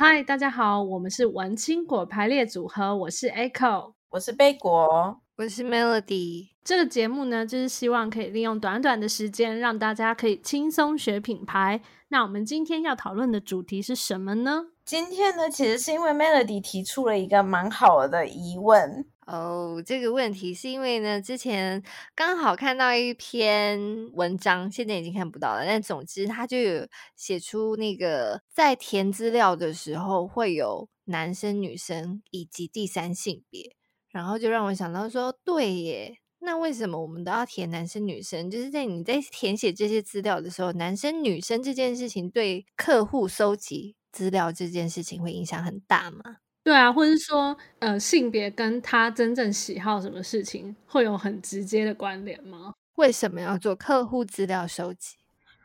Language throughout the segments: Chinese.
嗨，大家好，我们是文青果排列组合，我是 Echo，我是贝果，我是 Melody。这个节目呢，就是希望可以利用短短的时间，让大家可以轻松学品牌。那我们今天要讨论的主题是什么呢？今天呢，其实是因为 Melody 提出了一个蛮好的疑问哦。这个问题是因为呢，之前刚好看到一篇文章，现在已经看不到了。但总之，他就有写出那个在填资料的时候会有男生、女生以及第三性别，然后就让我想到说，对耶。那为什么我们都要填男生女生？就是在你在填写这些资料的时候，男生女生这件事情对客户收集资料这件事情会影响很大吗？对啊，或者是说，呃，性别跟他真正喜好什么事情会有很直接的关联吗？为什么要做客户资料收集？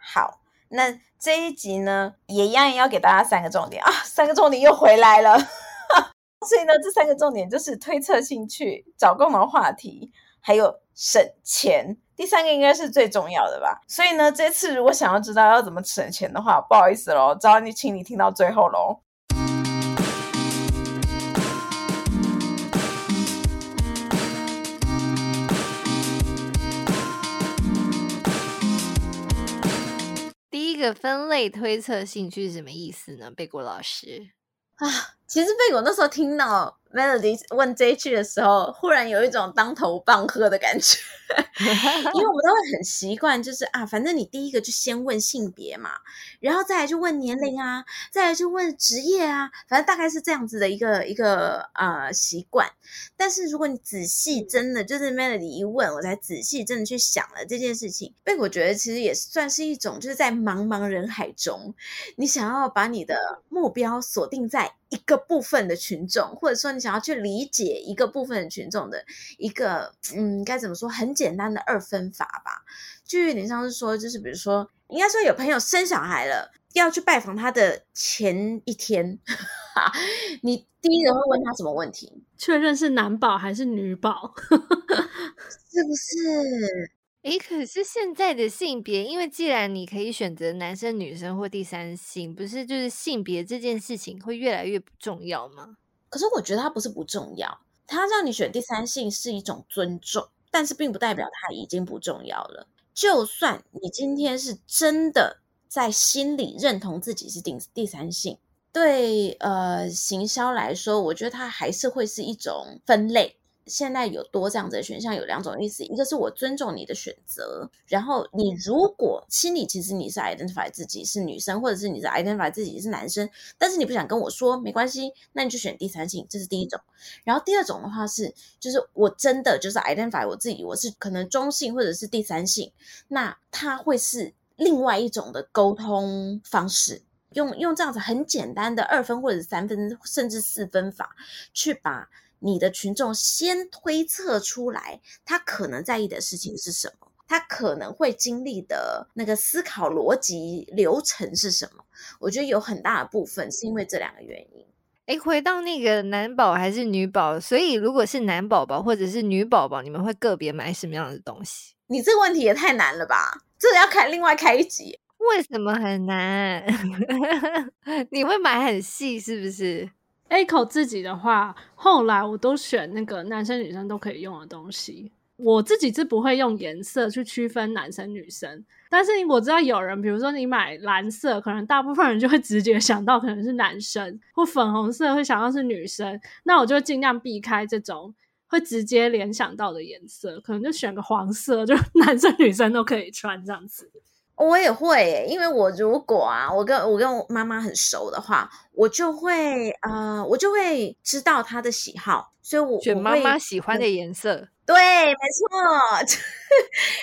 好，那这一集呢，也一样要给大家三个重点啊，三个重点又回来了。所以呢，这三个重点就是推测兴趣、找共同话题。还有省钱，第三个应该是最重要的吧。所以呢，这次如果想要知道要怎么省钱的话，不好意思喽，只要你请你听到最后喽。个分类推测兴趣是什么意思呢？贝果老师啊，其实贝果那时候听到。Melody 问这一句的时候，忽然有一种当头棒喝的感觉，因为我们都会很习惯，就是啊，反正你第一个就先问性别嘛，然后再来就问年龄啊，再来就问职业啊，反正大概是这样子的一个一个呃习惯。但是如果你仔细真的就是 Melody 一问，我才仔细真的去想了这件事情，所以我觉得其实也算是一种，就是在茫茫人海中，你想要把你的目标锁定在一个部分的群众，或者说你想要去理解一个部分的群众的一个，嗯，该怎么说？很简单的二分法吧，就有点像是说，就是比如说，应该说有朋友生小孩了，要去拜访他的前一天，你第一个会问他什么问题？确认是男宝还是女宝？是不是？诶，可是现在的性别，因为既然你可以选择男生、女生或第三性，不是就是性别这件事情会越来越不重要吗？可是我觉得它不是不重要，它让你选第三性是一种尊重，但是并不代表它已经不重要了。就算你今天是真的在心里认同自己是第第三性，对呃行销来说，我觉得它还是会是一种分类。现在有多这样子的选项，有两种意思，一个是我尊重你的选择，然后你如果心里其实你是 identify 自己是女生，或者是你是 identify 自己是男生，但是你不想跟我说，没关系，那你就选第三性，这是第一种。然后第二种的话是，就是我真的就是 identify 我自己，我是可能中性或者是第三性，那它会是另外一种的沟通方式，用用这样子很简单的二分或者三分甚至四分法去把。你的群众先推测出来，他可能在意的事情是什么？他可能会经历的那个思考逻辑流程是什么？我觉得有很大的部分是因为这两个原因。诶，回到那个男宝还是女宝？所以如果是男宝宝或者是女宝宝，你们会个别买什么样的东西？你这个问题也太难了吧？这个要开另外开一集。为什么很难？你会买很细是不是？Echo 自己的话，后来我都选那个男生女生都可以用的东西。我自己是不会用颜色去区分男生女生，但是我知道有人，比如说你买蓝色，可能大部分人就会直接想到可能是男生，或粉红色会想到是女生。那我就尽量避开这种会直接联想到的颜色，可能就选个黄色，就 男生女生都可以穿这样子。我也会，因为我如果啊，我跟我跟我妈妈很熟的话，我就会呃，我就会知道她的喜好，所以我选妈妈喜欢的颜色。对，没错，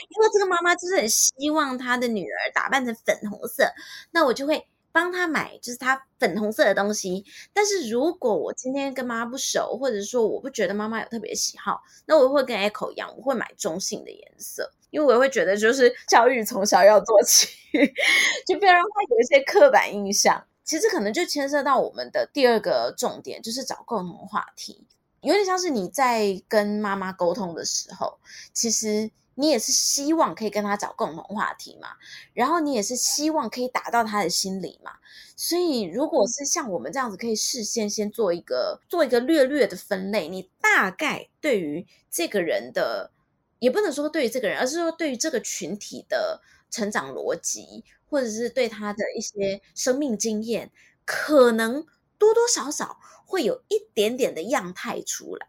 因为这个妈妈就是很希望她的女儿打扮成粉红色，那我就会帮她买，就是她粉红色的东西。但是如果我今天跟妈妈不熟，或者说我不觉得妈妈有特别喜好，那我会跟 Echo 一样，我会买中性的颜色。因为我也会觉得，就是教育从小要做起，就不要让他有一些刻板印象。其实可能就牵涉到我们的第二个重点，就是找共同话题。有点像是你在跟妈妈沟通的时候，其实你也是希望可以跟他找共同话题嘛，然后你也是希望可以打到他的心里嘛。所以，如果是像我们这样子，可以事先先做一个做一个略略的分类，你大概对于这个人的，也不能说对于这个人，而是说对于这个群体的成长逻辑，或者是对他的一些生命经验，可能多多少少会有一点点的样态出来。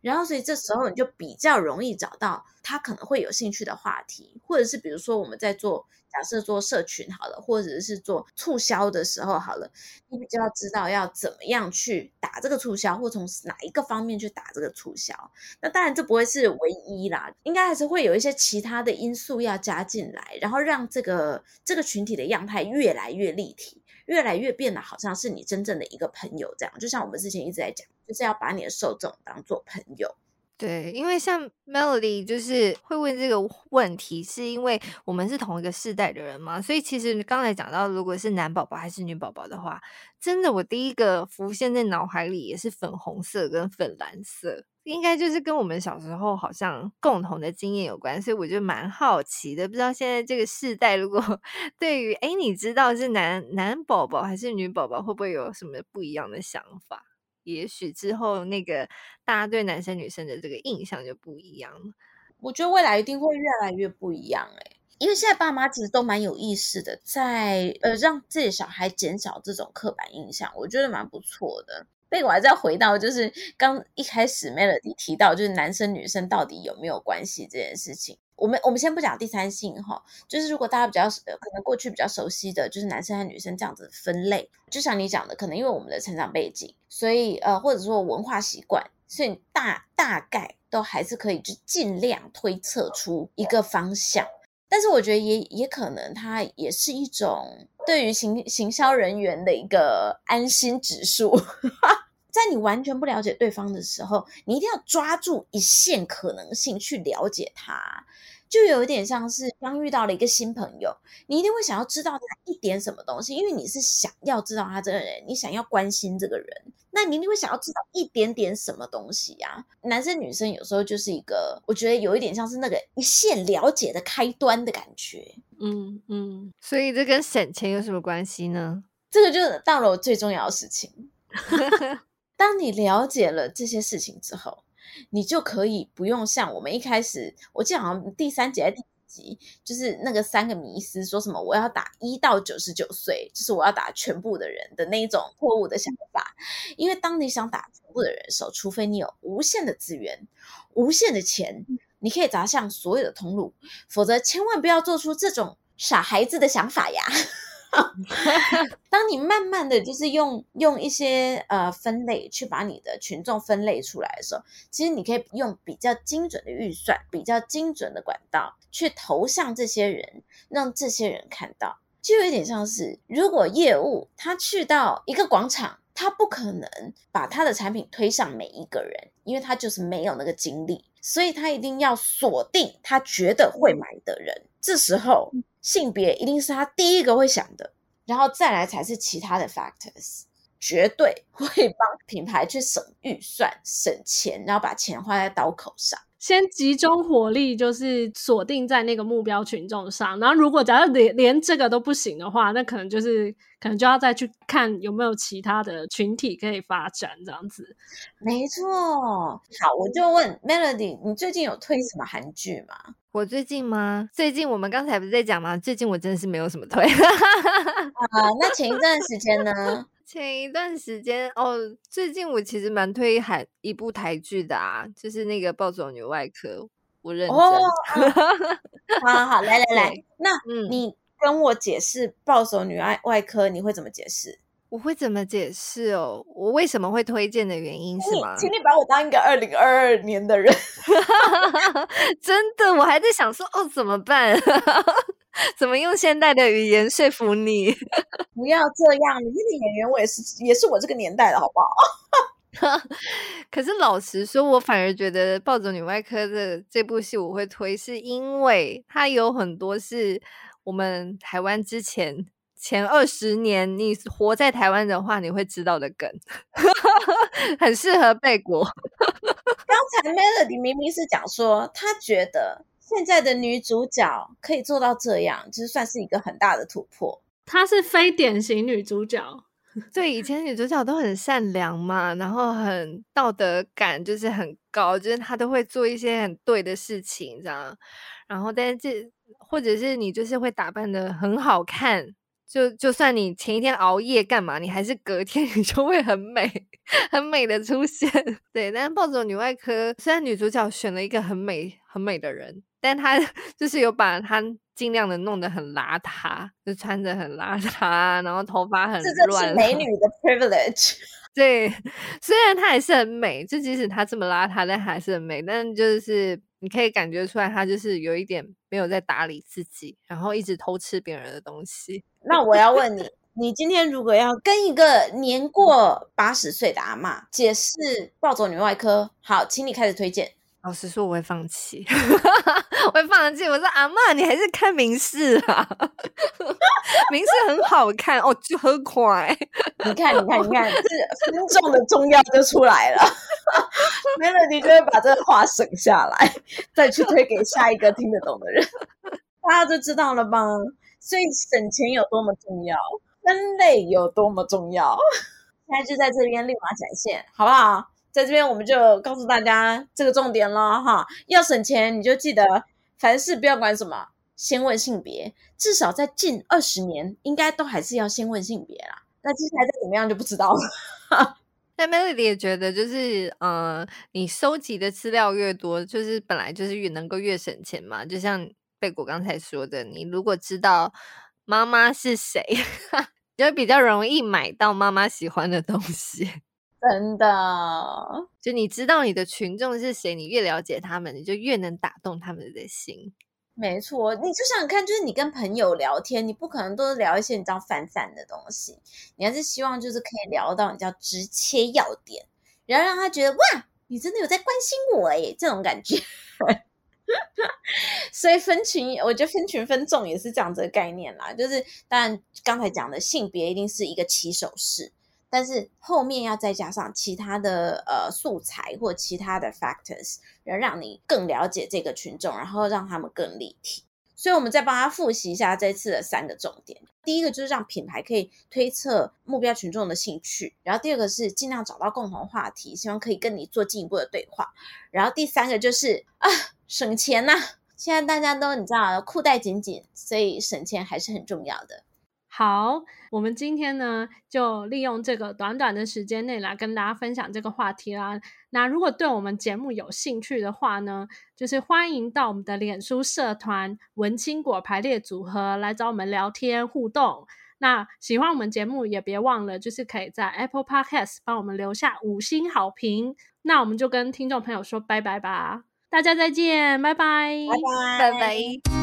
然后，所以这时候你就比较容易找到他可能会有兴趣的话题，或者是比如说我们在做假设做社群好了，或者是做促销的时候好了，你比较要知道要怎么样去打这个促销，或从哪一个方面去打这个促销。那当然这不会是唯一啦，应该还是会有一些其他的因素要加进来，然后让这个这个群体的样态越来越立体。越来越变得好像是你真正的一个朋友这样，就像我们之前一直在讲，就是要把你的受众当做朋友。对，因为像 Melody 就是会问这个问题，是因为我们是同一个世代的人嘛，所以其实刚才讲到，如果是男宝宝还是女宝宝的话，真的我第一个浮现在脑海里也是粉红色跟粉蓝色。应该就是跟我们小时候好像共同的经验有关，所以我就蛮好奇的。不知道现在这个世代，如果 对于诶你知道是男男宝宝还是女宝宝，会不会有什么不一样的想法？也许之后那个大家对男生女生的这个印象就不一样了。我觉得未来一定会越来越不一样诶，因为现在爸妈其实都蛮有意识的，在呃让自己小孩减少这种刻板印象，我觉得蛮不错的。所以我还是要回到，就是刚一开始 Melody 提到，就是男生女生到底有没有关系这件事情。我们我们先不讲第三性哈，就是如果大家比较可能过去比较熟悉的就是男生和女生这样子分类，就像你讲的，可能因为我们的成长背景，所以呃或者说文化习惯，所以大大概都还是可以就尽量推测出一个方向。但是我觉得也也可能它也是一种对于行行销人员的一个安心指数。在你完全不了解对方的时候，你一定要抓住一线可能性去了解他，就有一点像是刚遇到了一个新朋友，你一定会想要知道他一点什么东西，因为你是想要知道他这个人，你想要关心这个人，那你一定会想要知道一点点什么东西呀？男生女生有时候就是一个，我觉得有一点像是那个一线了解的开端的感觉，嗯嗯，所以这跟省钱有什么关系呢？这个就到了我最重要的事情。当你了解了这些事情之后，你就可以不用像我们一开始，我记得好像第三节还是第几集，就是那个三个迷思，说什么我要打一到九十九岁，就是我要打全部的人的那一种错误的想法。因为当你想打全部的人的时候，除非你有无限的资源、无限的钱，你可以砸向所有的通路，否则千万不要做出这种傻孩子的想法呀。当你慢慢的就是用用一些呃分类去把你的群众分类出来的时候，其实你可以用比较精准的预算、比较精准的管道去投向这些人，让这些人看到，就有一点像是如果业务他去到一个广场，他不可能把他的产品推向每一个人，因为他就是没有那个精力，所以他一定要锁定他觉得会买的人，这时候。性别一定是他第一个会想的，然后再来才是其他的 factors，绝对会帮品牌去省预算、省钱，然后把钱花在刀口上。先集中火力，就是锁定在那个目标群众上。然后，如果假如连连这个都不行的话，那可能就是可能就要再去看有没有其他的群体可以发展这样子。没错。好，我就问 Melody，你最近有推什么韩剧吗？我最近吗？最近我们刚才不是在讲吗？最近我真的是没有什么推。啊、呃，那前一段时间呢？前一段时间哦，最近我其实蛮推韩一部台剧的啊，就是那个《暴走女外科》，我认真。哦、好好好，来来来，那你跟我解释《暴走女外外科》，你会怎么解释？我会怎么解释哦？我为什么会推荐的原因是吗？请你把我当一个二零二二年的人，真的，我还在想说哦，怎么办？怎么用现代的语言说服你？不要这样，你这个演员我也是，也是我这个年代的，好不好？可是老实说，我反而觉得《暴走女外科》的这部戏我会推，是因为它有很多是我们台湾之前前二十年你活在台湾的话，你会知道的梗，很适合背过。刚才 Melody 明明是讲说，他觉得。现在的女主角可以做到这样，其实算是一个很大的突破。她是非典型女主角。对，以前女主角都很善良嘛，然后很道德感就是很高，就是她都会做一些很对的事情，这样。然后，但是这或者是你就是会打扮的很好看，就就算你前一天熬夜干嘛，你还是隔天 你就会很美，很美的出现。对，但是暴走女外科虽然女主角选了一个很美很美的人，但她 就是有把她。尽量的弄得很邋遢，就穿着很邋遢，然后头发很乱。这是美女的 privilege。对，虽然她还是很美，就即使她这么邋遢，但还是很美。但就是你可以感觉出来，她就是有一点没有在打理自己，然后一直偷吃别人的东西。那我要问你，你今天如果要跟一个年过八十岁的阿嬷解释《暴走女外科》，好，请你开始推荐。老实说，我会放弃，我会放弃。我说阿嬷，你还是看民视啊，民视很好看哦，就很快。你看，你看，你看，这分 众的重要就出来了。Melody 就会把这个话省下来，再去推给下一个听得懂的人，大家就知道了吧？所以省钱有多么重要，分类有多么重要，现在就在这边立马展现，好不好？在这边，我们就告诉大家这个重点了哈。要省钱，你就记得凡事不要管什么，先问性别。至少在近二十年，应该都还是要先问性别啦。那接下来怎么样就不知道了。但 Melody 也觉得，就是呃，你收集的资料越多，就是本来就是越能够越省钱嘛。就像贝果刚才说的，你如果知道妈妈是谁，就比较容易买到妈妈喜欢的东西。真的，就你知道你的群众是谁，你越了解他们，你就越能打动他们的心。没错，你就想想看，就是你跟朋友聊天，你不可能都是聊一些你知道泛泛的东西，你还是希望就是可以聊到你叫直切要点，然后让他觉得哇，你真的有在关心我诶，这种感觉。所以分群，我觉得分群分众也是这样子的概念啦，就是当然刚才讲的性别一定是一个起手式。但是后面要再加上其他的呃素材或其他的 factors，能让你更了解这个群众，然后让他们更立体。所以我们再帮他复习一下这次的三个重点。第一个就是让品牌可以推测目标群众的兴趣，然后第二个是尽量找到共同话题，希望可以跟你做进一步的对话。然后第三个就是啊省钱呐、现在大家都你知道裤带紧紧，所以省钱还是很重要的。好，我们今天呢，就利用这个短短的时间内来跟大家分享这个话题啦。那如果对我们节目有兴趣的话呢，就是欢迎到我们的脸书社团“文青果排列组合”来找我们聊天互动。那喜欢我们节目，也别忘了就是可以在 Apple Podcast 帮我们留下五星好评。那我们就跟听众朋友说拜拜吧，大家再见，拜拜，拜拜，拜拜。